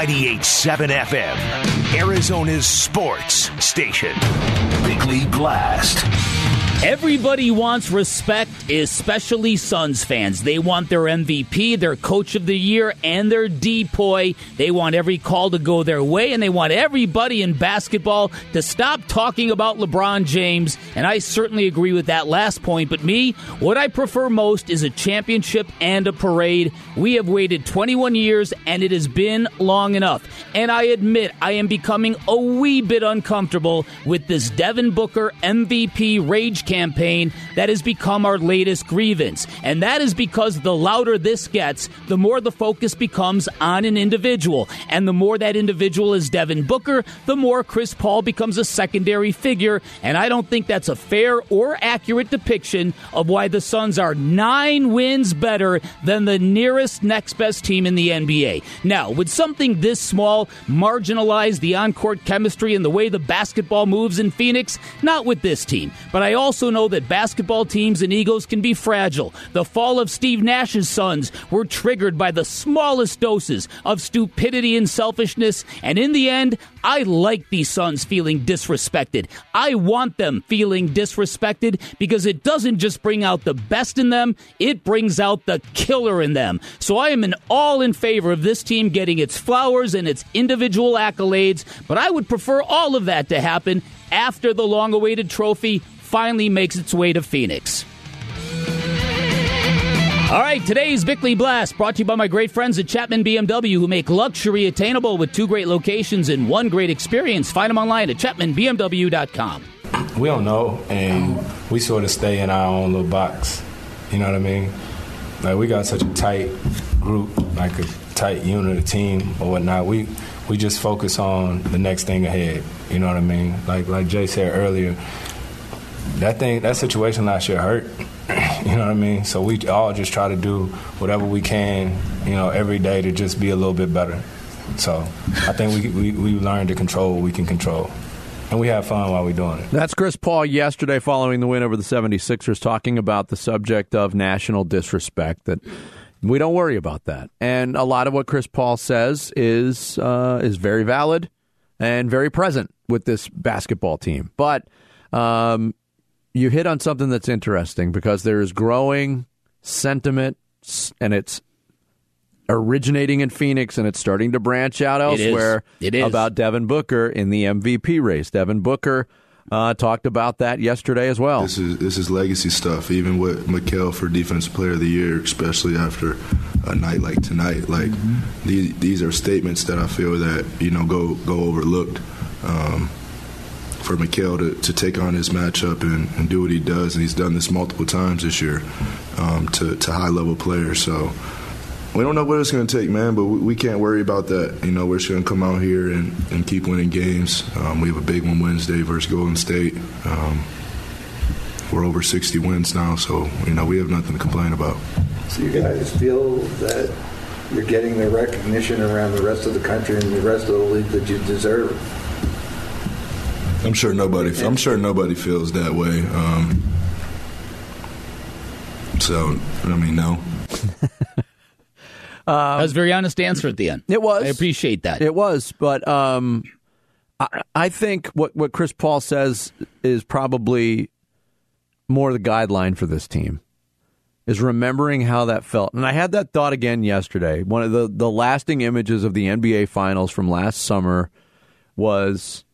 98.7 FM, Arizona's sports station. Bickley Blast. Everybody wants respect, especially Suns fans. They want their MVP, their coach of the year, and their DPOY. They want every call to go their way, and they want everybody in basketball to stop talking about LeBron James. And I certainly agree with that last point. But me, what I prefer most is a championship and a parade. We have waited 21 years, and it has been long enough. And I admit I am becoming a wee bit uncomfortable with this Devin Booker MVP rage campaign that has become our latest grievance. And that is because the louder this gets, the more the focus becomes on an individual. And the more that individual is Devin Booker, the more Chris Paul becomes a secondary figure. And I don't think that's a fair or accurate depiction of why the Suns are nine wins better than the nearest next best team in the NBA. Now, would something this small marginalize the on court chemistry and the way the basketball moves in Phoenix? Not with this team. But I also also know that basketball teams and egos can be fragile. The fall of Steve Nash's Suns were triggered by the smallest doses of stupidity and selfishness, and in the end, I like these Suns feeling disrespected. I want them feeling disrespected because it doesn't just bring out the best in them, it brings out the killer in them. So I am all in favor of this team getting its flowers and its individual accolades, but I would prefer all of that to happen after the long awaited trophy finally makes its way to Phoenix. All right, today's Bickley Blast brought to you by my great friends at Chapman BMW who make luxury attainable with two great locations and one great experience. Find them online at chapmanbmw.com. We don't know, and we sort of stay in our own little box. You know what I mean? Like we got such a tight group, like a tight unit, a team or whatnot. We we just focus on the next thing ahead. You know what I mean? Like like Jay said earlier, that thing, that situation last year hurt. you know what I mean? So we all just try to do whatever we can, you know, every day to just be a little bit better. So I think we, we, we learned to control what we can control. And we have fun while we're doing it. That's Chris Paul yesterday following the win over the 76ers talking about the subject of national disrespect that we don't worry about that. And a lot of what Chris Paul says is uh, is very valid and very present with this basketball team. But um, you hit on something that's interesting because there is growing sentiment and it's originating in Phoenix and it's starting to branch out elsewhere it is. It is. about Devin Booker in the MVP race. Devin Booker uh, talked about that yesterday as well. This is this is legacy stuff. Even with Mikal for Defensive Player of the Year, especially after a night like tonight. Like mm-hmm. these these are statements that I feel that you know go go overlooked. Um, for Mikal to, to take on his matchup and, and, do what he does, and he's done this multiple times this year um, to, to high level players. So we don't know what it's going to take, man, but we, we, can't worry about that. You know, we're just going to come out here and, and keep winning games. Um, we have a big one Wednesday versus Golden State. Um, we're over 60 wins now, so you know we have nothing to complain about. So you guys feel that you're getting the recognition around the rest of the country and the rest of the league that you deserve? I'm sure nobody. I'm sure nobody feels that way. Um, so I mean, no. Um, that was a very honest answer at the end. It was. I appreciate that. It was, but um, I, I, think what what Chris Paul says is probably more the guideline for this team is remembering how that felt. And I had that thought again yesterday. One of the the lasting images of the NBA Finals from last summer was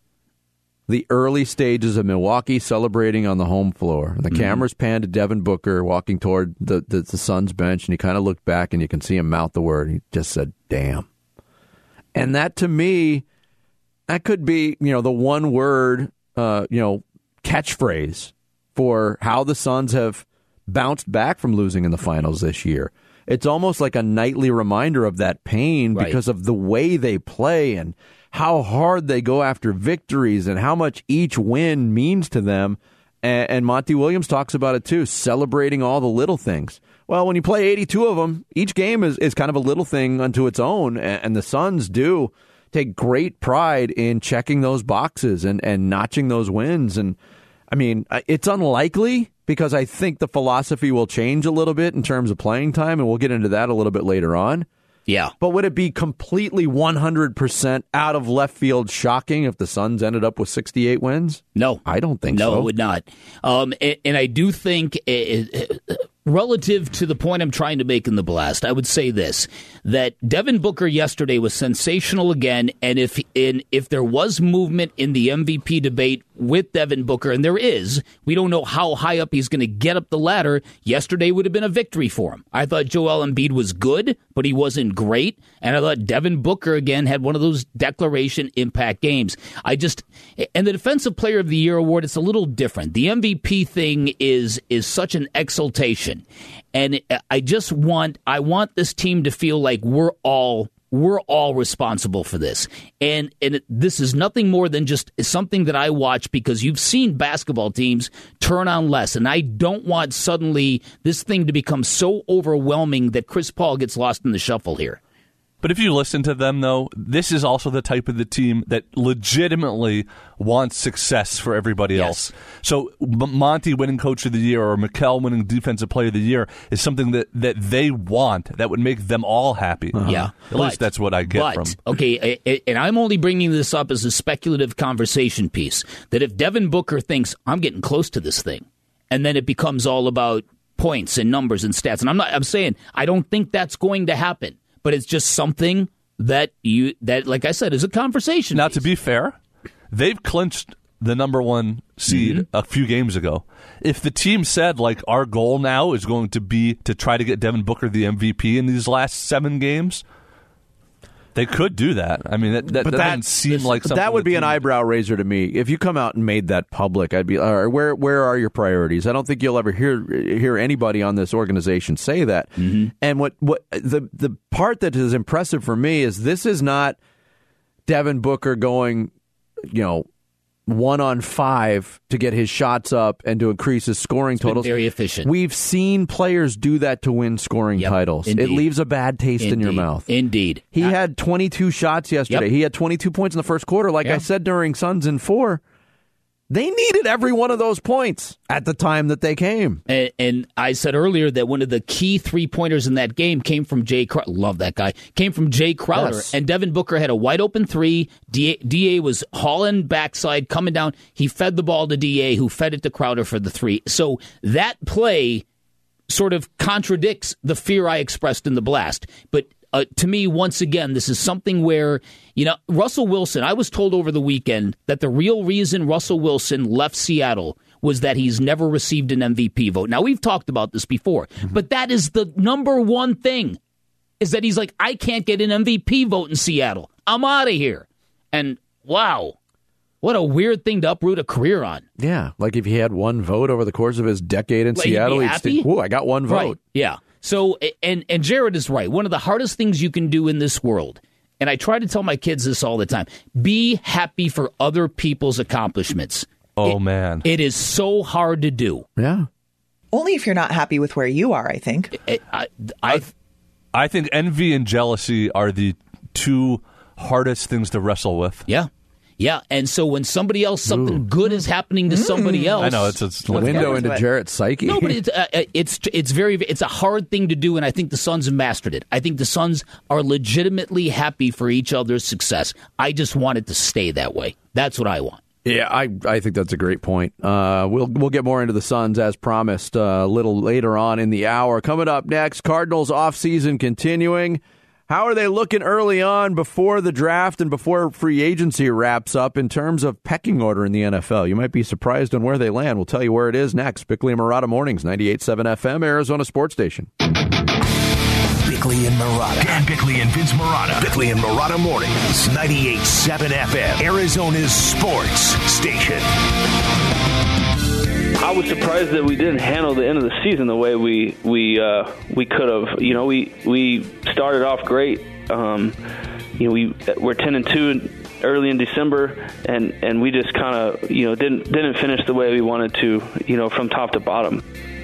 the early stages of Milwaukee celebrating on the home floor. And the mm-hmm. cameras panned to Devin Booker walking toward the, the, the Suns bench, and he kind of looked back and you can see him mouth the word. He just said, damn. And that to me, that could be, you know, the one word, uh, you know, catchphrase for how the Suns have bounced back from losing in the finals this year. It's almost like a nightly reminder of that pain right. because of the way they play and how hard they go after victories and how much each win means to them. And, and Monty Williams talks about it too, celebrating all the little things. Well, when you play 82 of them, each game is, is kind of a little thing unto its own. And, and the Suns do take great pride in checking those boxes and, and notching those wins. And I mean, it's unlikely because I think the philosophy will change a little bit in terms of playing time, and we'll get into that a little bit later on. Yeah. But would it be completely 100% out of left field shocking if the Suns ended up with 68 wins? No. I don't think so. no, so. it would not. Um, and, and I do think, uh, uh, relative to the point I'm trying to make in the blast, I would say this: that Devin Booker yesterday was sensational again, and if in if there was movement in the MVP debate with Devin Booker, and there is, we don't know how high up he's going to get up the ladder. Yesterday would have been a victory for him. I thought Joel Embiid was good, but he wasn't great, and I thought Devin Booker again had one of those declaration impact games. I just and the Defensive Player of the Year award, it's a little different. The MVP thing is is such an exaltation, and I just want I want this team to feel like we're all we're all responsible for this. And and this is nothing more than just something that I watch because you've seen basketball teams turn on less and I don't want suddenly this thing to become so overwhelming that Chris Paul gets lost in the shuffle here. But if you listen to them, though, this is also the type of the team that legitimately wants success for everybody Yes. else. So M- Monty winning Coach of the Year or Mikal winning Defensive Player of the Year is something that, that they want that would make them all happy. Uh-huh. Yeah, At but- least that's what I get but, from. Okay, and I'm only bringing this up as a speculative conversation piece. That if Devin Booker thinks I'm getting close to this thing, and then it becomes all about points and numbers and stats, and I'm not. I'm saying I don't think that's going to happen, but it's just something that you that, like I said, is a conversation. Now, piece. to be fair, they've clinched the number one seed Mm-hmm. a few games ago. If the team said, like, our goal now is going to be to try to get Devin Booker the MVP in these last seven games, they could do that. I mean, that, that, that doesn't seem like but something that would be an eyebrow raiser to me. If you come out and made that public, I'd be, all right, where where are your priorities? I don't think you'll ever hear hear anybody on this organization say that. Mm-hmm. And what what the the part that is impressive for me is this is not Devin Booker going, you know, one on five to get his shots up and to increase his scoring totals. very efficient. We've seen players do that to win scoring Yep, titles. It leaves a bad taste in your mouth. Indeed, He I- had 22 shots yesterday. Yep. He had 22 points in the first quarter. Like I said during Suns in four, they needed every one of those points at the time that they came. And, and I said earlier that one of the key three pointers in that game came from Jay. Crowder. Love that guy. Came from Jay Crowder, Yes. and Devin Booker had a wide open three. Da, Da was hauling backside, coming down. He fed the ball to Da, who fed it to Crowder for the three. So that play sort of contradicts the fear I expressed in the blast. But uh, to me, once again, this is something where, you know, Russell Wilson, I was told over the weekend that the real reason Russell Wilson left Seattle was that he's never received an MVP vote. Now, we've talked about this before, but that is the number one thing is that he's like, I can't get an MVP vote in Seattle. I'm out of here. And wow, what a weird thing to uproot a career on. Yeah, like if he had one vote over the course of his decade in Like, he'd Seattle, he'd happy? think, "Ooh, I got one vote." Right. Yeah. So and and Jared is right. One of the hardest things you can do in this world, and I try to tell my kids this all the time: be happy for other people's accomplishments. Oh, It- man. it is so hard to do. Yeah. Only if you're not happy with where you are, I think. I, I, I I think envy and jealousy are the two hardest things to wrestle with. yeah. Yeah, and so when somebody else, something good is happening to somebody else, I know it's, it's The window into into. Jarrett's psyche. No, but it's uh, uh, it's it's very it's a hard thing to do, and I think the Suns have mastered it. I think the Suns are legitimately happy for each other's success. I just want it to stay that way. That's what I want. Yeah, I I think that's a great point. Uh, we'll we'll get more into the Suns as promised uh, a little later on in the hour. Coming up next, Cardinals offseason continuing. How are they looking early on before the draft and before free agency wraps up in terms of pecking order in the NFL? You might be surprised on where they land. We'll tell you where it is next. Bickley and Marotta Mornings, 98.7 FM, Arizona Sports Station. Bickley and Marotta. Dan Bickley and Vince Marotta. Bickley and Marotta mornings. 98.7 FM. Arizona's sports station. I was surprised that we didn't handle the end of the season the way we we uh, we could have. You know, we we started off great. Um, you know, we we're ten and two early in December, and and we just kind of you know didn't didn't finish the way we wanted to. You know, from top to bottom.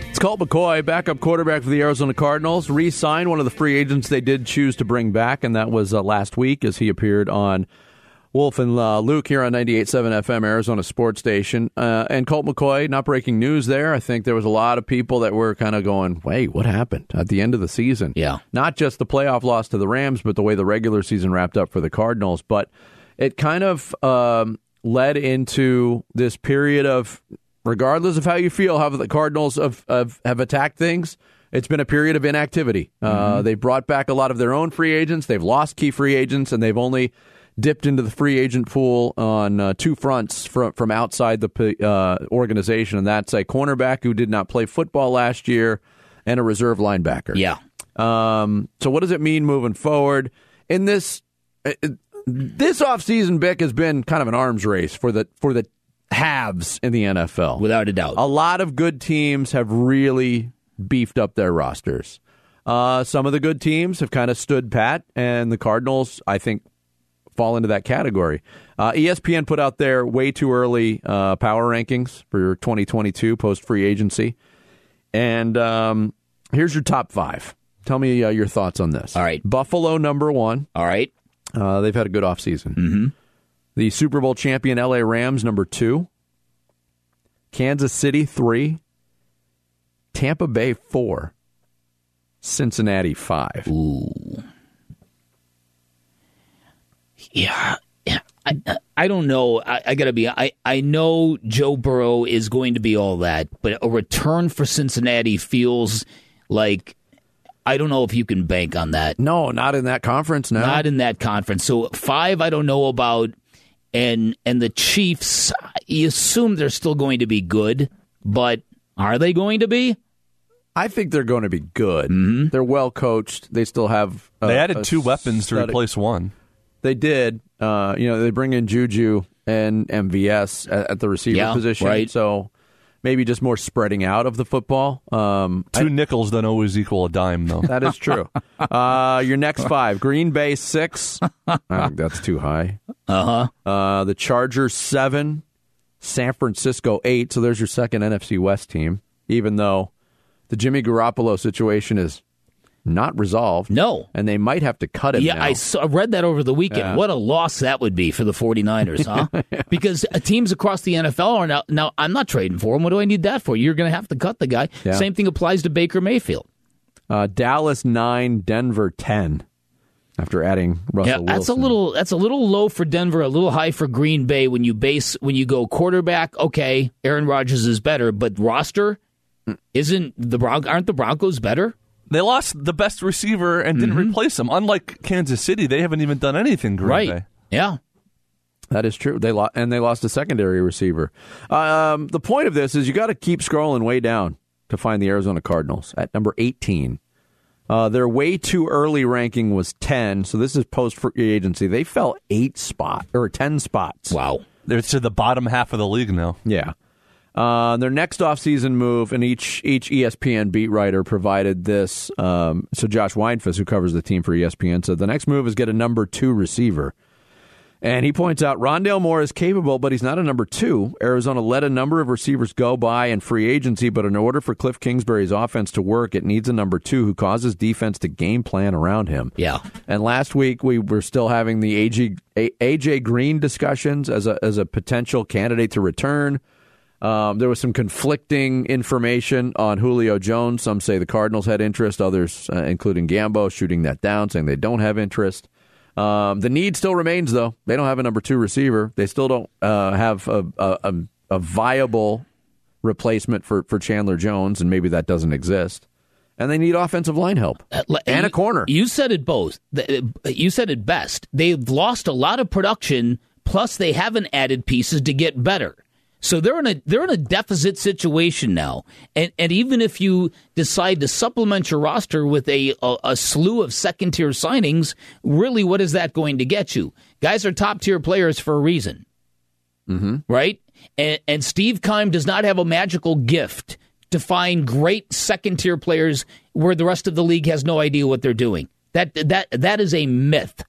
It's Colt McCoy, backup quarterback for the Arizona Cardinals, re-signed one of the free agents they did choose to bring back, and that was uh, last week as he appeared on Wolf and uh, Luke here on 98.7 FM, Arizona Sports Station. Uh, and Colt McCoy, not breaking news there. I think there was a lot of people that were kind of going, wait, what happened at the end of the season? Yeah. Not just the playoff loss to the Rams, but the way the regular season wrapped up for the Cardinals. But it kind of um, led into this period of, regardless of how you feel, how the Cardinals have, have, have attacked things, it's been a period of inactivity. Uh, they brought back a lot of their own free agents. They've lost key free agents, and they've only dipped into the free agent pool on uh, two fronts from from outside the uh, organization, and that's a cornerback who did not play football last year and a reserve linebacker. Yeah. Um, so what does it mean moving forward in this uh, this offseason? Bick has been kind of an arms race for the for the halves in the NFL, Without a doubt. a lot of good teams have really beefed up their rosters. Uh, some of the good teams have kind of stood pat, and the Cardinals, I think, fall into that category. Uh, ESPN put out their way too early uh, power rankings for 2022 post free agency. And um, here's your top five. Tell me uh, your thoughts on this. All right. Buffalo, number one. All right. Uh, they've had a good offseason. Mm-hmm. The Super Bowl champion LA Rams, number two. Kansas City, three. Tampa Bay, four. Cincinnati, five. Ooh. Yeah. Yeah. I, I don't know. I, I got to be. I, I know Joe Burrow is going to be all that, but a return for Cincinnati feels like I don't know if you can bank on that. No, not in that conference. No, Not in that conference. So five, I don't know about, and and the Chiefs. You assume they're still going to be good, but are they going to be? I think they're going to be good. Mm-hmm. They're well coached. They still have. A, They added a two weapons to replace one. They did. Uh, you know, they bring in Juju and MVS at, at the receiver Yeah, position. right. So maybe just more spreading out of the football. Um, Two nickels don't always equal a dime, though. that is true. uh, your next five: Green Bay six. I think that's too high. Uh huh. Uh, the Chargers seven, San Francisco eight. So there's your second NFC West team. Even though the Jimmy Garoppolo situation is not resolved, No. and they might have to cut him. Yeah, now. I saw, read that over the weekend. Yeah. What a loss that would be for the 49ers, huh? Because uh, teams across the NFL are now, now, I'm not trading for him. What do I need that for? You're going to have to cut the guy. Yeah. Same thing applies to Baker Mayfield. Uh, Dallas nine, Denver ten. After adding Russell yeah, Wilson, that's a little that's a little low for Denver, a little high for Green Bay when you base when you go quarterback, okay, Aaron Rodgers is better, but roster isn't the Bron- aren't the Broncos better? They lost the best receiver and didn't replace him. Unlike Kansas City, they haven't even done anything. Green right. Bay. Yeah. That is true. They lost, and they lost a secondary receiver. Um, the point of this is you got to keep scrolling way down to find the Arizona Cardinals at number 18. Uh, their way too early ranking was 10, so this is post free agency. They fell eight spot or 10 spots. Wow. They're to the bottom half of the league now. Yeah. Uh, their next offseason move, and each each ESPN beat writer provided this. Um, so Josh Weinfuss, who covers the team for ESPN, said the next move is get a number two receiver. And he points out Rondale Moore is capable, but he's not a number two. Arizona let a number of receivers go by in free agency, but in order for Cliff Kingsbury's offense to work, it needs a number two who causes defense to game plan around him. Yeah. And last week we were still having the AJ, AJ Green discussions as a as a potential candidate to return. Um, there was some conflicting information on Julio Jones. Some say the Cardinals had interest, others, uh, including Gambo, shooting that down, saying they don't have interest. Um, the need still remains, though. They don't have a number two receiver. They still don't uh, have a, a, a, a viable replacement for, for Chandler Jones, and maybe that doesn't exist. And they need offensive line help and a corner. You said it both. You said it best. They've lost a lot of production, plus they haven't added pieces to get better. So they're in a they're in a deficit situation now. And and even if you decide to supplement your roster with a a, a slew of second tier signings, really, what is that going to get you? Guys are top tier players for a reason mm-hmm. right? And, and Steve Keim does not have a magical gift to find great second tier players where the rest of the league has no idea what they're doing. That that that is a myth.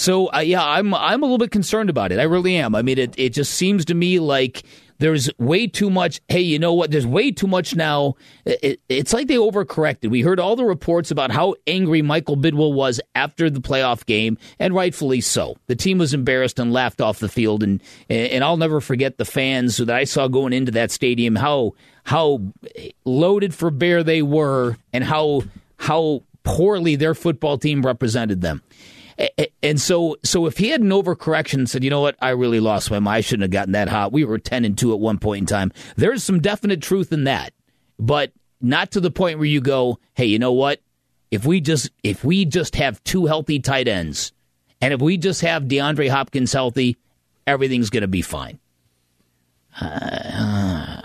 So uh, yeah, I'm I'm a little bit concerned about it. I really am. I mean, it it just seems to me like there's way too much. Hey, you know what? There's way too much now. It, it's like they overcorrected. We heard all the reports about how angry Michael Bidwill was after the playoff game, and rightfully so. The team was embarrassed and laughed off the field, and and I'll never forget the fans that I saw going into that stadium how how loaded for bear they were, and how how poorly their football team represented them. And so, so if he had an overcorrection and said, you know what, I really lost my mind, I shouldn't have gotten that hot. We were ten and two at one point in time. There's some definite truth in that, but not to the point where you go, hey, you know what? If we just if we just have two healthy tight ends, and if we just have DeAndre Hopkins healthy, everything's going to be fine. Uh,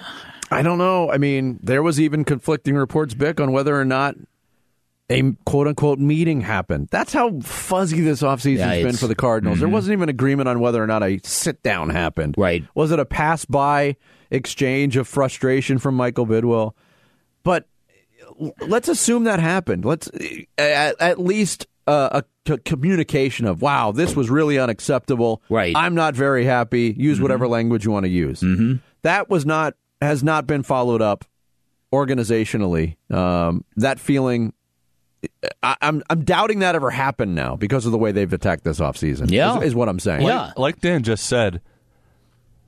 I don't know. I mean, there was even conflicting reports, Bick, on whether or not a quote unquote meeting happened. That's how fuzzy this offseason has been for the Cardinals. Mm-hmm. There wasn't even agreement on whether or not a sit down happened. Right. Was it a pass by exchange of frustration from Michael Bidwill? But let's assume that happened. Let's at, at least uh, a c- communication of wow, this was really unacceptable. Right. I'm not very happy. Use mm-hmm. whatever language you want to use. Mm-hmm. That was not has not been followed up organizationally. Um, that feeling I, am I'm, I'm doubting that ever happened now because of the way they've attacked this offseason. Yeah, is, is what I'm saying. Yeah, like, like, Dan just said,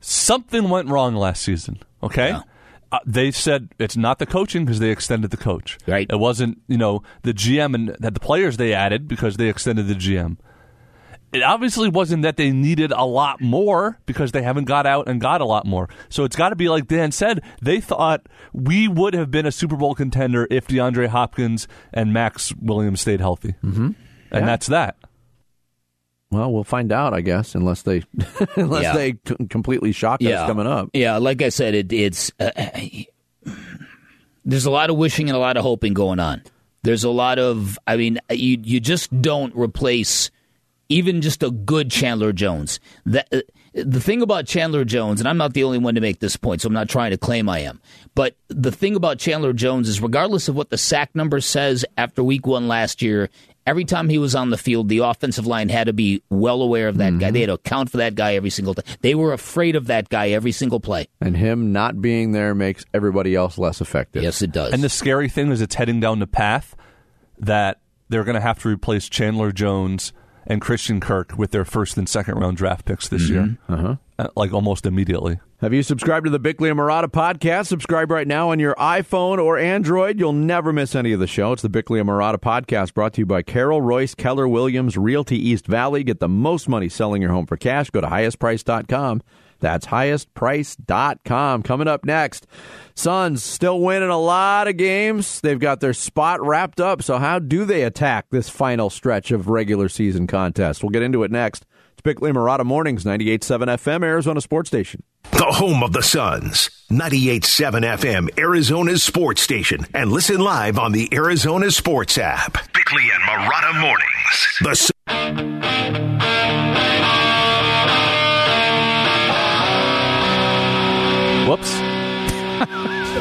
something went wrong last season. Okay. Yeah. Uh, they said it's not the coaching because they extended the coach. Right. It wasn't you know the GM and that the players they added because they extended the GM it obviously wasn't that they needed a lot more because they haven't got out and got a lot more. So it's got to be like Dan said, they thought we would have been a Super Bowl contender if DeAndre Hopkins and Maxx Williams stayed healthy. Mm-hmm. And yeah. that's that. Well, we'll find out, I guess, unless they unless yeah. they c- completely shock yeah. us coming up. Yeah, like I said, it, it's uh, there's a lot of wishing and a lot of hoping going on. There's a lot of, I mean, you you just don't replace even just a good Chandler Jones. That, uh, the thing about Chandler Jones, and I'm not the only one to make this point, so I'm not trying to claim I am, but the thing about Chandler Jones is regardless of what the sack number says after week one last year, every time he was on the field, the offensive line had to be well aware of that mm-hmm. guy. They had to account for that guy every single time. They were afraid of that guy every single play. And him not being there makes everybody else less effective. Yes, it does. And the scary thing is it's heading down the path that they're going to have to replace Chandler Jones – and Christian Kirk with their first and second round draft picks this mm-hmm. year, uh-huh. uh, like almost immediately. Have you subscribed to the Bickley and Marotta podcast? Subscribe right now on your iPhone or Android. You'll never miss any of the show. It's the Bickley and Marotta podcast brought to you by Carol Royse, Keller Williams, Realty East Valley. Get the most money selling your home for cash. Go to highestprice.com. That's highestprice.com. Coming up next, Suns still winning a lot of games. They've got their spot wrapped up. So, how do they attack this final stretch of regular season contest? We'll get into it next. It's Bickley Marotta Mornings, 98.7 FM, Arizona Sports Station. The home of the Suns, 98.7 FM, Arizona's sports station. And listen live on the Arizona Sports app. Bickley and Marotta Mornings. The Whoops.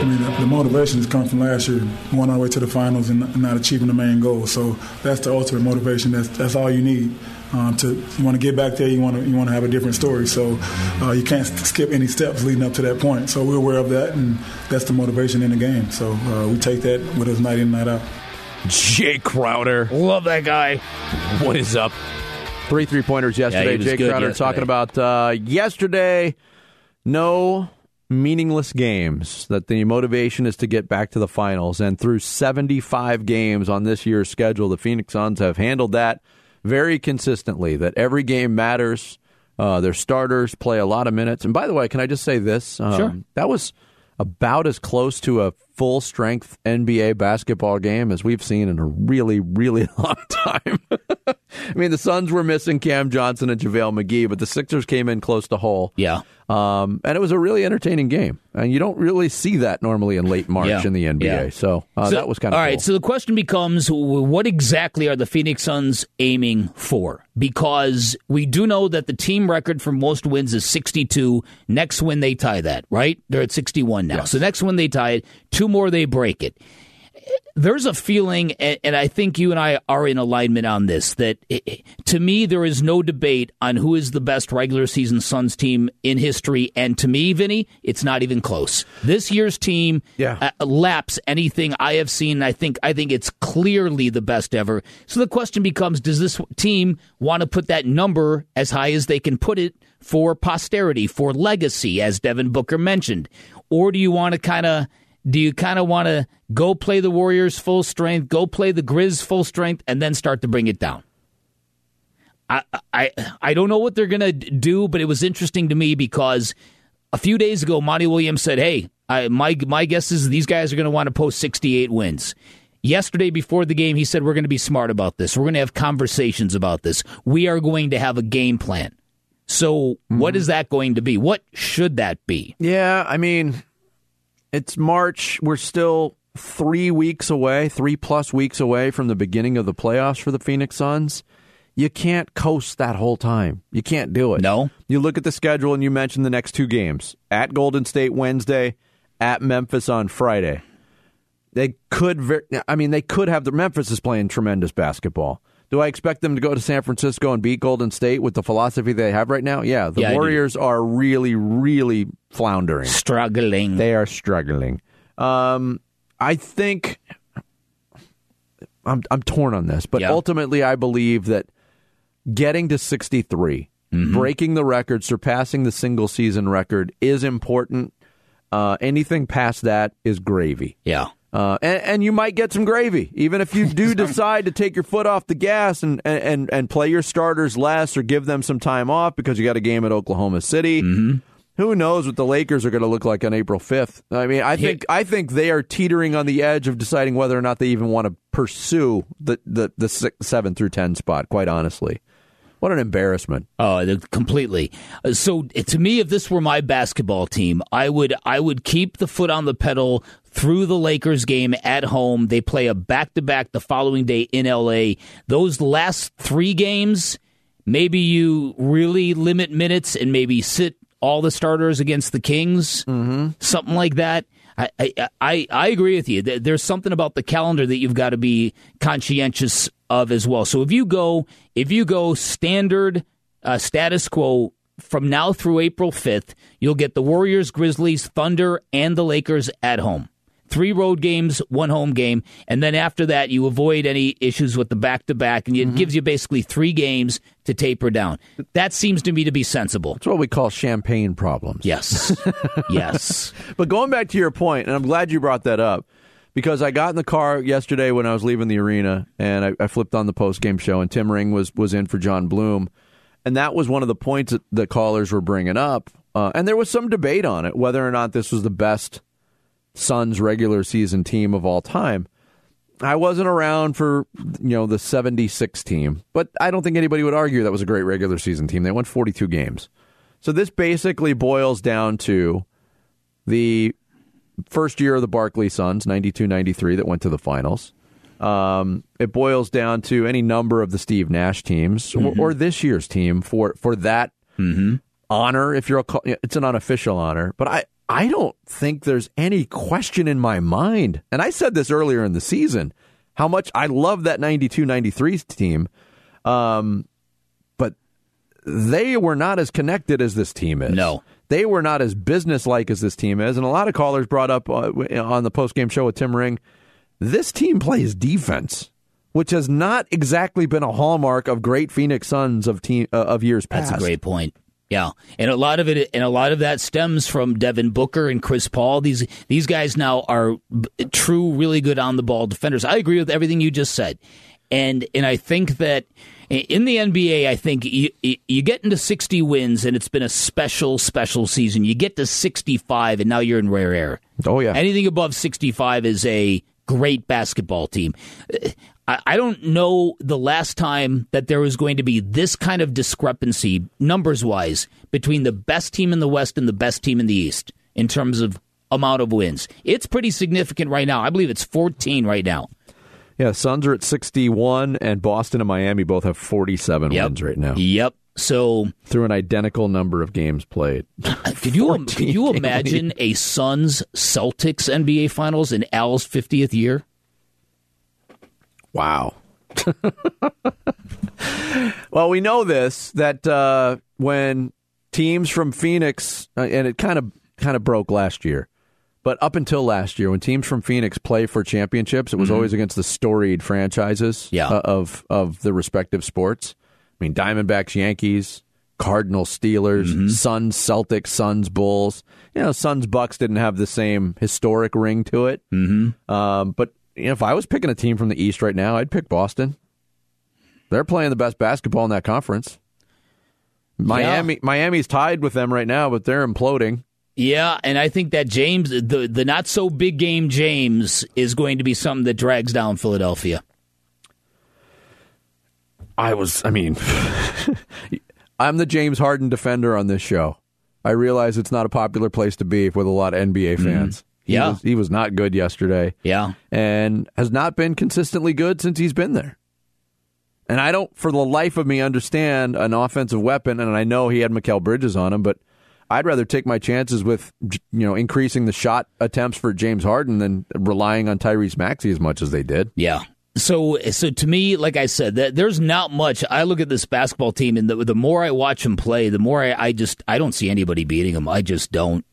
Mean, the, the, motivation has come from last year, going all the way to the finals and not achieving the main goal. So that's the ultimate motivation. That's that's all you need. Um, to you want to get back there, you want to you want to have a different story. So uh, you can't skip any steps leading up to that point. So we're aware of that, and that's the motivation in the game. So uh, we take that with us night in, night out. Jay Crowder, love that guy. What is up? Three three pointers yesterday. Yeah, Jay Crowder yesterday. talking about uh, yesterday. No meaningless games, that the motivation is to get back to the finals. And through 75 games on this year's schedule, the Phoenix Suns have handled that very consistently, that every game matters. Uh, their starters play a lot of minutes. And by the way, can I just say this? Um, sure. That was about as close to a full strength NBA basketball game as we've seen in a really, really long time. I mean, the Suns were missing Cam Johnson and JaVale McGee, but the Sixers came in close to whole. Yeah. Um, and it was a really entertaining game. And you don't really see that normally in late March yeah. in the NBA. Yeah. So, uh, so, that was kind of All cool. right. So the question becomes what exactly are the Phoenix Suns aiming for? Because we do know that the team record for most wins is 62. Next win, they tie that, right? They're at 61 now. Yes. So next win, they tie it. Two more, they break it. There's a feeling, and I think you and I are in alignment on this, that to me, there is no debate on who is the best regular season Suns team in history. And to me, Vinny, it's not even close. This year's team yeah. Uh, laps anything I have seen. I think, I think it's clearly the best ever. So the question becomes does this team want to put that number as high as they can put it for posterity, for legacy, as Devin Booker mentioned? Or do you want to kind of do you kind of want to go play the Warriors full strength, go play the Grizz full strength, and then start to bring it down? I I I don't know what they're gonna do, but it was interesting to me because a few days ago, Monty Williams said, "Hey, I, my my guess is these guys are going to want to post 68 wins." Yesterday, before the game, he said, We're going to be smart about this. We're going to have conversations about this. We are going to have a game plan. So, mm-hmm. what is that going to be? What should that be? Yeah, I mean, it's March. We're still three weeks away, three plus weeks away from the beginning of the playoffs for the Phoenix Suns. You can't coast that whole time. You can't do it. No. You look at the schedule and you mentioned the next two games at Golden State Wednesday, at Memphis on Friday. They could, I mean, they could have the Memphis is playing tremendous basketball. Do I expect them to go to San Francisco and beat Golden State with the philosophy they have right now? Yeah, the yeah, Warriors are really, really floundering, struggling. They are struggling. Um, I think I'm I'm torn on this, but yeah. ultimately, I believe that getting to 63, mm-hmm. breaking the record, surpassing the single season record is important. Uh, anything past that is gravy. Yeah. Uh, and, and, you might get some gravy, even if you do decide to take your foot off the gas and, and, and play your starters less or give them some time off because you got a game at Oklahoma City. Mm-hmm. Who knows what the Lakers are going to look like on April fifth? I mean, I think I think they are teetering on the edge of deciding whether or not they even want to pursue the the, the six, seven through ten spot. Quite honestly, what an embarrassment! Oh, completely. Uh, so to me, if this were my basketball team, I would I would keep the foot on the pedal through the Lakers game at home. They play a back to back the following day in LA. Those last three games, maybe you really limit minutes and maybe sit all the starters against the Kings, mm-hmm. something like that. I, I I agree with you. There's something about the calendar that you've got to be conscientious of as well. So if you go if you go standard uh, status quo from now through April 5th, you'll get the Warriors, Grizzlies, Thunder, and the Lakers at home three road games, one home game, and then after that, you avoid any issues with the back to back, and it mm-hmm. gives you basically three games to taper down. That seems to me to be sensible. It's what we call champagne problems. Yes. yes. But going back to your point, and I'm glad you brought that up because I got in the car yesterday when I was leaving the arena and I, I flipped on the post game show, and Tim Ring was, was in for John Bloom. And that was one of the points that the callers were bringing up. Uh, and there was some debate on it, whether or not this was the best Suns regular season team of all time. I wasn't around for you know the 76 team, but I don't think anybody would argue that was a great regular season team. They won 42 games. So this basically boils down to the first year of the Barkley Suns, 92-93 that went to the finals. Um, it boils down to any number of the Steve Nash teams mm-hmm. or, or, this year's team for for that mm-hmm. honor if you're a it's an unofficial honor, but I I don't think there's any question in my mind. And I said this earlier in the season how much I love that 92 93 team. Um, but they were not as connected as this team is. No. They were not as businesslike as this team is. And a lot of callers brought up uh, on the postgame show with Tim Ring this team plays defense which has not exactly been a hallmark of great Phoenix Suns of team uh, of years past. That's a great point. Yeah, and a lot of it, and a lot of that stems from Devin Booker and Chris Paul. These these guys now are true, really good on the ball defenders. I agree with everything you just said, and and I think that in the NBA, I think you, you get into 60 wins, and it's been a special, special season. You get to 65, and now you're in rare air. Oh yeah, anything above 65 is a great basketball team. I don't know the last time that there was going to be this kind of discrepancy, numbers wise, between the best team in the West and the best team in the East in terms of amount of wins. It's pretty significant right now. I believe it's 14 right now. Yeah, Suns are at 61, and Boston and Miami both have 47 yep. wins right now. Yep. So through an identical number of games played. could you could you imagine a Suns Celtics NBA Finals in Al's 50th year? Wow. well, we know this that uh, when teams from Phoenix, uh, and it kind of kind of broke last year, but up until last year, when teams from Phoenix play for championships, it was Mhm. always against the storied franchises Yeah. uh, of of the respective sports. I mean, Diamondbacks, Yankees, Cardinals, Steelers, Mm-hmm. Suns, Celtics, Suns, Bulls. You know, Suns, Bucks didn't have the same historic ring to it. Mm-hmm. Um, but you know, if I was picking a team from the East right now, I'd pick Boston. They're playing the best basketball in that conference. Miami, Miami's tied with them right now, but they're imploding. Yeah, and I think that James, the the not so big game James, is going to be something that drags down Philadelphia. I was, I mean, I'm the James Harden defender on this show. I realize it's not a popular place to be with a lot of NBA mm-hmm. fans. He. Yeah. was, he was not good yesterday. Yeah. and has not been consistently good since he's been there. And I don't, for the life of me, understand an offensive weapon. And I know he had Mikal Bridges on him, but I'd rather take my chances with you know increasing the shot attempts for James Harden than relying on Tyrese Maxey as much as they did. Yeah. So, so to me, like I said, that there's not much. I look at this basketball team, and the, the more I watch them play, the more I, I just I don't see anybody beating them. I just don't.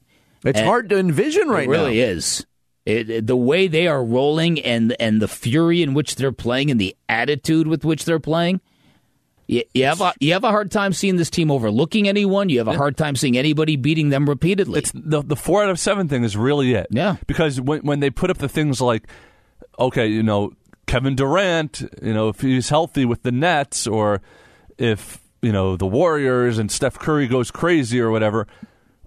It's And- hard to envision right it really now. is. It, it- the way they are rolling and and the fury in which they're playing and the attitude with which they're playing, you, you have a, you have a hard time seeing this team overlooking anyone. You have a hard time seeing anybody beating them repeatedly. It's the the four out of seven thing is really it. Yeah. Because when when they put up the things like, okay, you know, Kevin Durant, you know, if he's healthy with the Nets, or if you know the Warriors and Steph Curry goes crazy or whatever,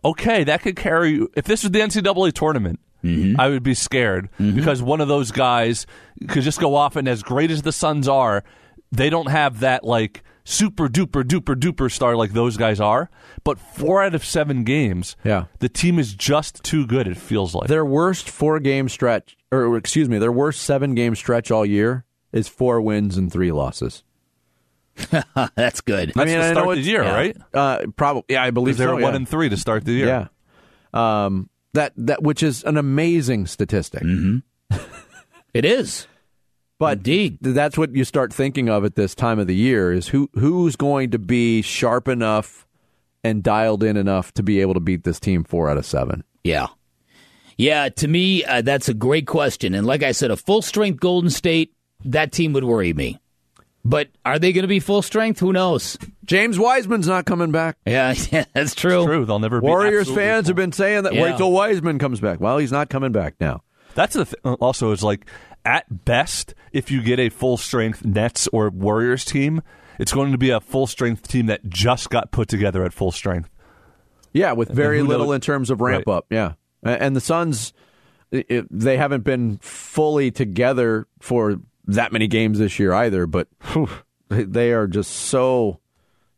okay, that could carry. If this was the NCAA tournament. Mm-hmm. I would be scared mm-hmm. because one of those guys could just go off, and as great as the Suns are, they don't have that like super duper duper duper star like those guys are. But four out of seven games, Yeah. the team is just too good. It feels like Their worst four game stretch, or excuse me, their worst seven game stretch all year is four wins and three losses. That's good. That's the I start know of the year, yeah. right? Uh, probably, yeah, I believe Because they so. were yeah. one and three to start the year. Yeah. Um, that that which is an amazing statistic. Mm-hmm. It is. But Indeed. that's what you start thinking of at this time of the year is who who's going to be sharp enough and dialed in enough to be able to beat this team four out of seven. Yeah. Yeah, to me, uh, that's a great question. And like I said, a full strength Golden State, that team would worry me. But are they going to be full strength? Who knows? James Wiseman's not coming back. Yeah, yeah that's true. True, they'll never. Warriors absolutely fans full. have been saying that Yeah. wait till Wiseman comes back. Well, he's not coming back now. That's the th- uh, also is like at best, if you get a full strength Nets or Warriors team, it's going to be a full strength team that just got put together at full strength. Yeah, with very little knows- in terms of ramp Right. up. Yeah, and the Suns, i- i they haven't been fully together for that many games this year either. But whew, they- are just so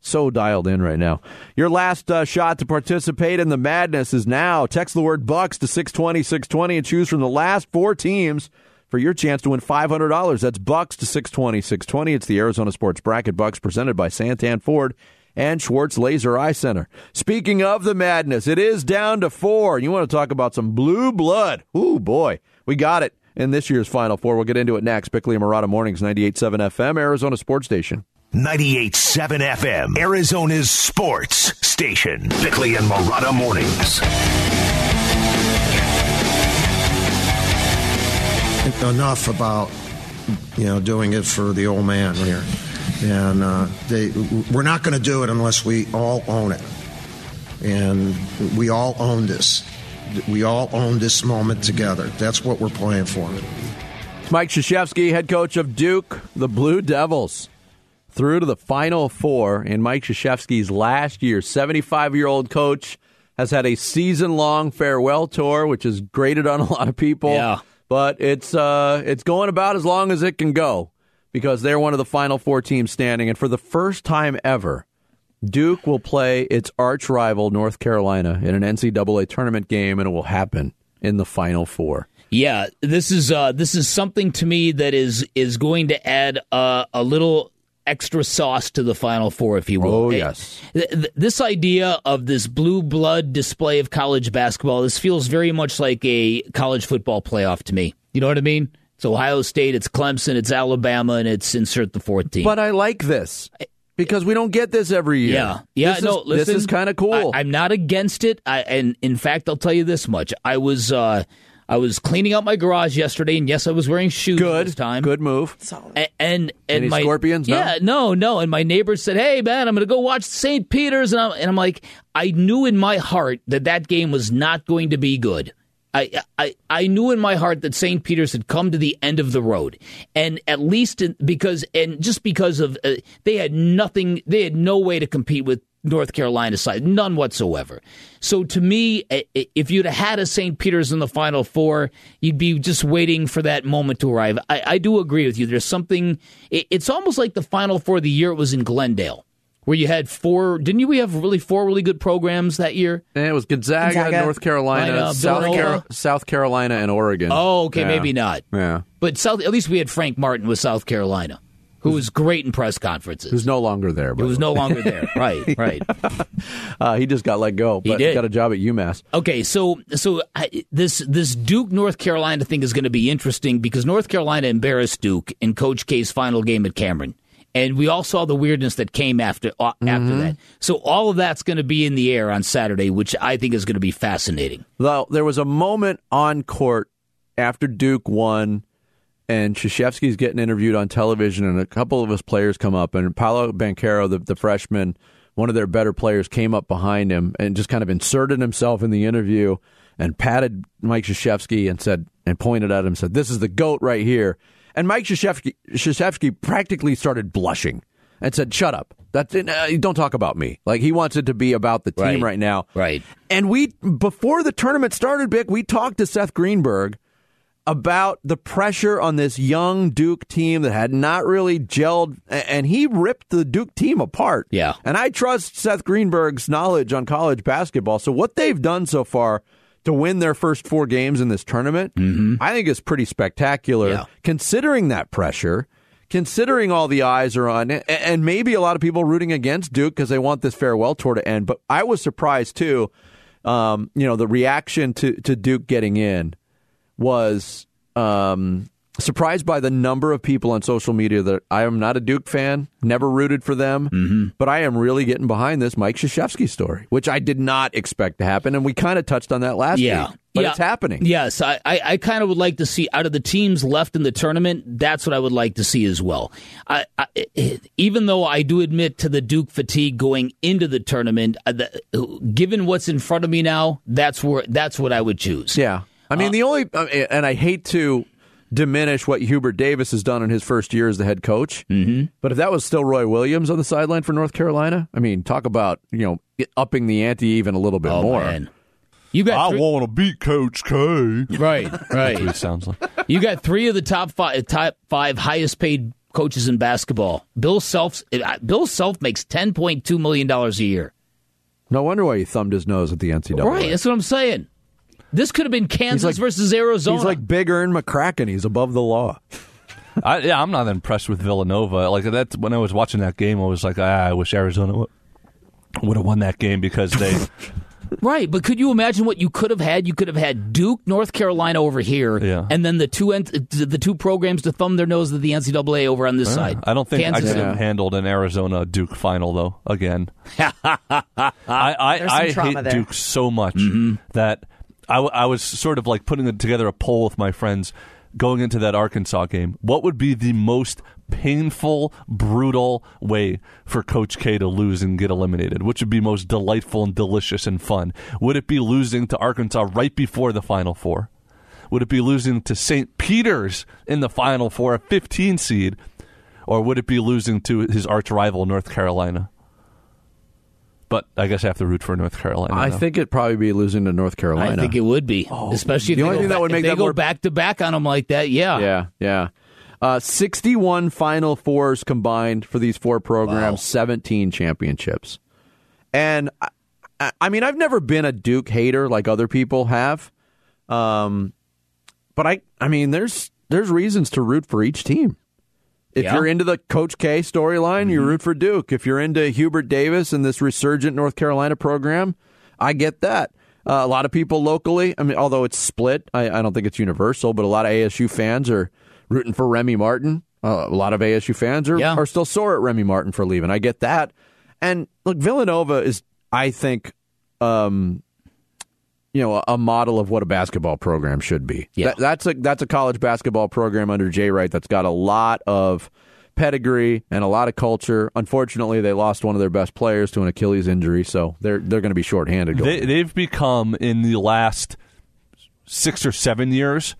so dialed in right now. Your last uh, shot to participate in the madness is now. Text the word Bucks to 620 620 and choose from the last four teams for your chance to win $500. That's Bucks to 620 620. It's the Arizona Sports Bracket Bucks presented by Santan Ford and Schwartz Laser Eye Center. Speaking of the madness, it is down to four. You want to talk about some blue blood? Ooh, boy. We got it in this year's Final Four. We'll get into it next. Bickley and Marotta Mornings, 98.7 FM, Arizona Sports Station. 98.7 FM, Arizona's sports station. Bickley and Marotta Mornings. enough about you know doing it for the old man here, and uh, they we're not going to do it unless we all own it, and we all own this. We all own this moment together. That's what we're playing for. Mike Krzyzewski, head coach of Duke, the Blue Devils, through to the Final Four in Mike Krzyzewski's last year. 75 year old coach has had a season long farewell tour, which has grated on a lot of people. Yeah. But it's uh, it's going about as long as it can go because they're one of the Final Four teams standing. And for the first time ever, Duke will play its arch rival, North Carolina, in an NCAA tournament game, and it will happen in the Final Four. Yeah, this is uh, this is something to me that is is going to add uh, a little extra sauce to the Final Four, if you will. Oh, yes. th- th- This idea of this blue blood display of college basketball, this feels very much like a college football playoff to me. You know what I mean? It's Ohio State, it's Clemson, it's Alabama, and it's insert the fourth team. But I like this because we don't get this every year. Yeah, yeah. This no, is, listen, this is kind of cool. I, am not against it. I, and in fact, I'll tell you this much: I was uh, I was cleaning out my garage yesterday, and yes, I was wearing shoes Good. this time. Good move. And and, and Any my scorpions? No? Yeah, no, no. And my neighbor said, "Hey, man, I'm going to go watch St. Peter's," and I'm, and I'm like, I knew in my heart that that game was not going to be good. I, I I knew in my heart that St. Peter's had come to the end of the road, and at least in, because and just because of uh, they had nothing, they had no way to compete with North Carolina side, none whatsoever. So to me, if you'd have had a St. Peter's in the Final Four, you'd be just waiting for that moment to arrive. I, I do agree with you. There's something. It, it's almost like the Final Four the year it was in Glendale. Where you had four, didn't you? We have really four really good programs that year. And it was Gonzaga, Gonzaga. North Carolina, Line South, Car- South Carolina, and Oregon. Oh, okay, Yeah. maybe not. Yeah. But South, at least we had Frank Martin with South Carolina, who was great in press conferences. Who's no longer there. He was no longer there. Right, right. Uh, he just got let go, but did. got a job at UMass. Okay, so so I, this this Duke North Carolina thing is going to be interesting because North Carolina embarrassed Duke in Coach K's final game at Cameron, and we all saw the weirdness that came after uh, after Mhm. that. So all of that's going to be in the air on Saturday, which I think is going to be fascinating. Well, there was a moment on court after Duke won, and Krzyzewski's getting interviewed on television, and a couple of his players come up, and Paolo Banchero, the, the freshman, one of their better players, came up behind him and just kind of inserted himself in the interview and patted Mike Krzyzewski and said and pointed at him and said, "This is the goat right here." And Mike Krzyzewski practically started blushing and said, "Shut up! That's uh, don't talk about me." Like he wants it to be about the team Right. right now. Right. And we before the tournament started, Bick, we talked to Seth Greenberg about the pressure on this young Duke team that had not really gelled, and he ripped the Duke team apart. Yeah. And I trust Seth Greenberg's knowledge on college basketball. So what they've done so far to win their first four games in this tournament, I think is pretty spectacular. Considering that pressure, considering all the eyes are on, it, and maybe a lot of people rooting against Duke because they want this farewell tour to end. But I was surprised too. Um, you know, the reaction to to Duke getting in was um, surprised by the number of people on social media that I am not a Duke fan, never rooted for them, Mm-hmm. but I am really getting behind this Mike Krzyzewski story, which I did not expect to happen, and we kind of touched on that last Yeah. week. But Yeah. it's happening. Yes, I, I, I kind of would like to see out of the teams left in the tournament. That's what I would like to see as well. I, I, even though I do admit to the Duke fatigue going into the tournament, uh, the, given what's in front of me now, that's where that's what I would choose. Yeah, I mean the only, uh, and I hate to diminish what Hubert Davis has done in his first year as the head coach. Mm-hmm. But if that was still Roy Williams on the sideline for North Carolina, I mean, talk about you know upping the ante even a little bit Oh, more. man. You got I three- want to beat Coach K. Right, right. That's what it sounds like. You got three of the top five top five highest paid coaches in basketball. Bill Self uh, Bill Self makes ten point two million dollars a year. No wonder why he thumbed his nose at the NCAA. Right, that's what I'm saying. This could have been Kansas like- versus Arizona. He's like Big Ern McCracken. He's above the law. I, yeah, I'm not impressed with Villanova. Like that when I was watching that game, I was like, ah, I wish Arizona would have won that game because they. Right, but could you imagine what you could have had? You could have had Duke, North Carolina over here, Yeah. and then the two ent- the two programs to thumb their nose at the NCAA over on this side. I don't think Kansas I could have handled an Arizona Duke final though. Again, I I, I hate there. Duke so much Mm-hmm. that I, w- I was sort of like putting together a poll with my friends going into that Arkansas game. What would be the most painful, brutal way for Coach K to lose and get eliminated? Which would be most delightful and delicious and fun? Would it be losing to Arkansas right before the Final Four? Would it be losing to St. Peter's in the Final Four, a 15 seed? Or would it be losing to his arch rival, North Carolina? But I guess I have to root for North Carolina. I now. think it'd probably be losing to North Carolina. I think it would be, especially if The they only go thing that back- would if make they that go more- back to back on them like that. Yeah, Yeah, yeah. Uh, 61 Final Fours combined for these four programs, 17 championships. And I, I- I mean, I've never been a Duke hater like other people have. Um, but I, I mean, there's there's reasons to root for each team. If Yeah. you're into the Coach K storyline, you root for Duke. If you're into Hubert Davis and this resurgent North Carolina program, I get that. Uh, a lot of people locally, I mean, although it's split, I, I don't think it's universal, but a lot of ASU fans are rooting for Remy Martin. Uh, a lot of ASU fans are, Yeah. are still sore at Remy Martin for leaving. I get that. And look, Villanova is, I think, um, you know, a, model of what a basketball program should be. Yeah. That- that's a that's a college basketball program under Jay Wright that's got a lot of pedigree and a lot of culture. Unfortunately, they lost one of their best players to an Achilles injury, so they're they're going to be shorthanded. Going They, they've become in the last six or seven years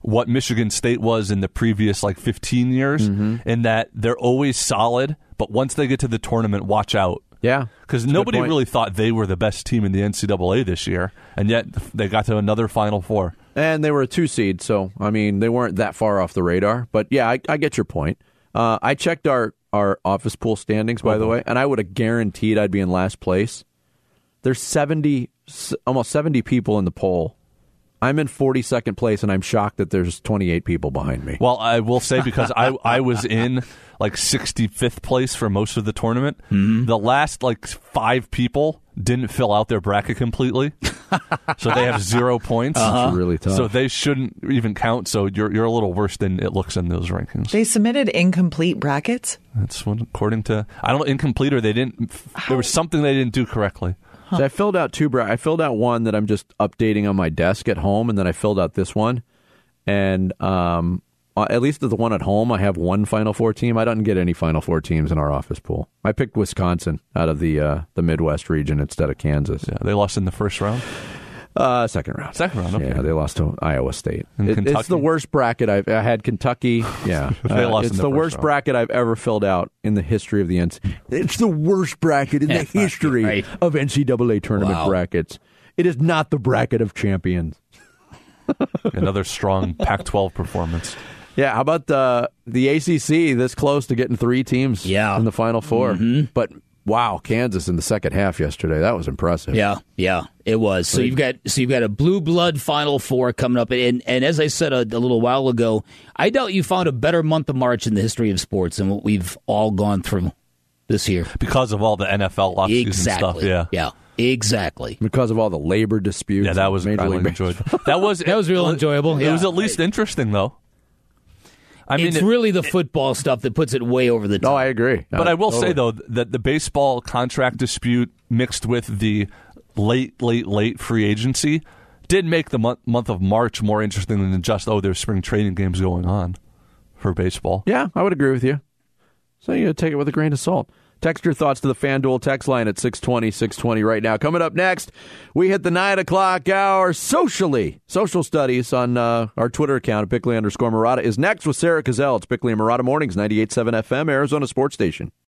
what Michigan State was in the previous like 15 years, Mm-hmm. in that they're always solid, but once they get to the tournament, watch out. Yeah, Because That's a good nobody really thought they were the best team in the NCAA this year, and yet they got to another Final Four. and they were a two seed, so I mean they weren't that far off the radar. But yeah, I, I get your point. Uh, I checked our our office pool standings by the way, and I would have guaranteed I'd be in last place. There's seventy, almost seventy people in the poll. I'm in 42nd place, and I'm shocked that there's 28 people behind me. Well, I will say because I I was in like 65th place for most of the tournament. Mm-hmm. The last like five people didn't fill out their bracket completely, so they have zero points. That's really tough. So they shouldn't even count. So you're you're a little worse than it looks in those rankings. They submitted incomplete brackets. That's what according to I don't know incomplete or they didn't. There was something they didn't do correctly. So I filled out two. I filled out one that I'm just updating on my desk at home, and then I filled out this one. And um, uh, at least the one at home, I have one Final Four team. I don't get any Final Four teams in our office pool. I picked Wisconsin out of the uh, the Midwest region instead of Kansas. Yeah, they lost in the first round. Uh, second round. Second round. Okay. Yeah, they lost to Iowa State. It- it's the worst bracket I've I had. Kentucky. Yeah, They Uh, lost It's the the, worst round. bracket I've ever filled out in the history of the NCAA. It's the worst bracket in the history Right. of NCAA tournament Wow. brackets. It is not the bracket of champions. Another strong Pac-12 performance. Yeah, how about the the ACC this close to getting three teams Yeah. in the final 4 But wow, Kansas in the second half yesterday. That was impressive. Yeah, yeah, it was. So you've got so you've got a blue blood Final Four coming up, and and as I said a, a little while ago, I doubt you found a better month of March in the history of sports than what we've all gone through this year. because of all the NFL offseason Exactly. stuff. Yeah. yeah, exactly. Because of all the labor disputes. Yeah, that was Major I League enjoyed. That was That was real enjoyable, It yeah. was at least interesting though. I mean, it's it- really the football stuff that puts it way over the top. No, I agree. but I will say though that the baseball contract dispute mixed with the late, late, late free agency did make the month, month of March more interesting than just oh, there's spring training games going on for baseball. Yeah, I would agree with you. So you take it with a grain of salt. Text your thoughts to the FanDuel text line at 620, 620 right now. Coming up next, we hit the 9 o'clock hour socially. Social studies on uh, our Twitter account at Bickley underscore Marotta is next with Sarah Cazell. It's Bickley and Marotta Mornings, 98.7 FM, Arizona Sports Station.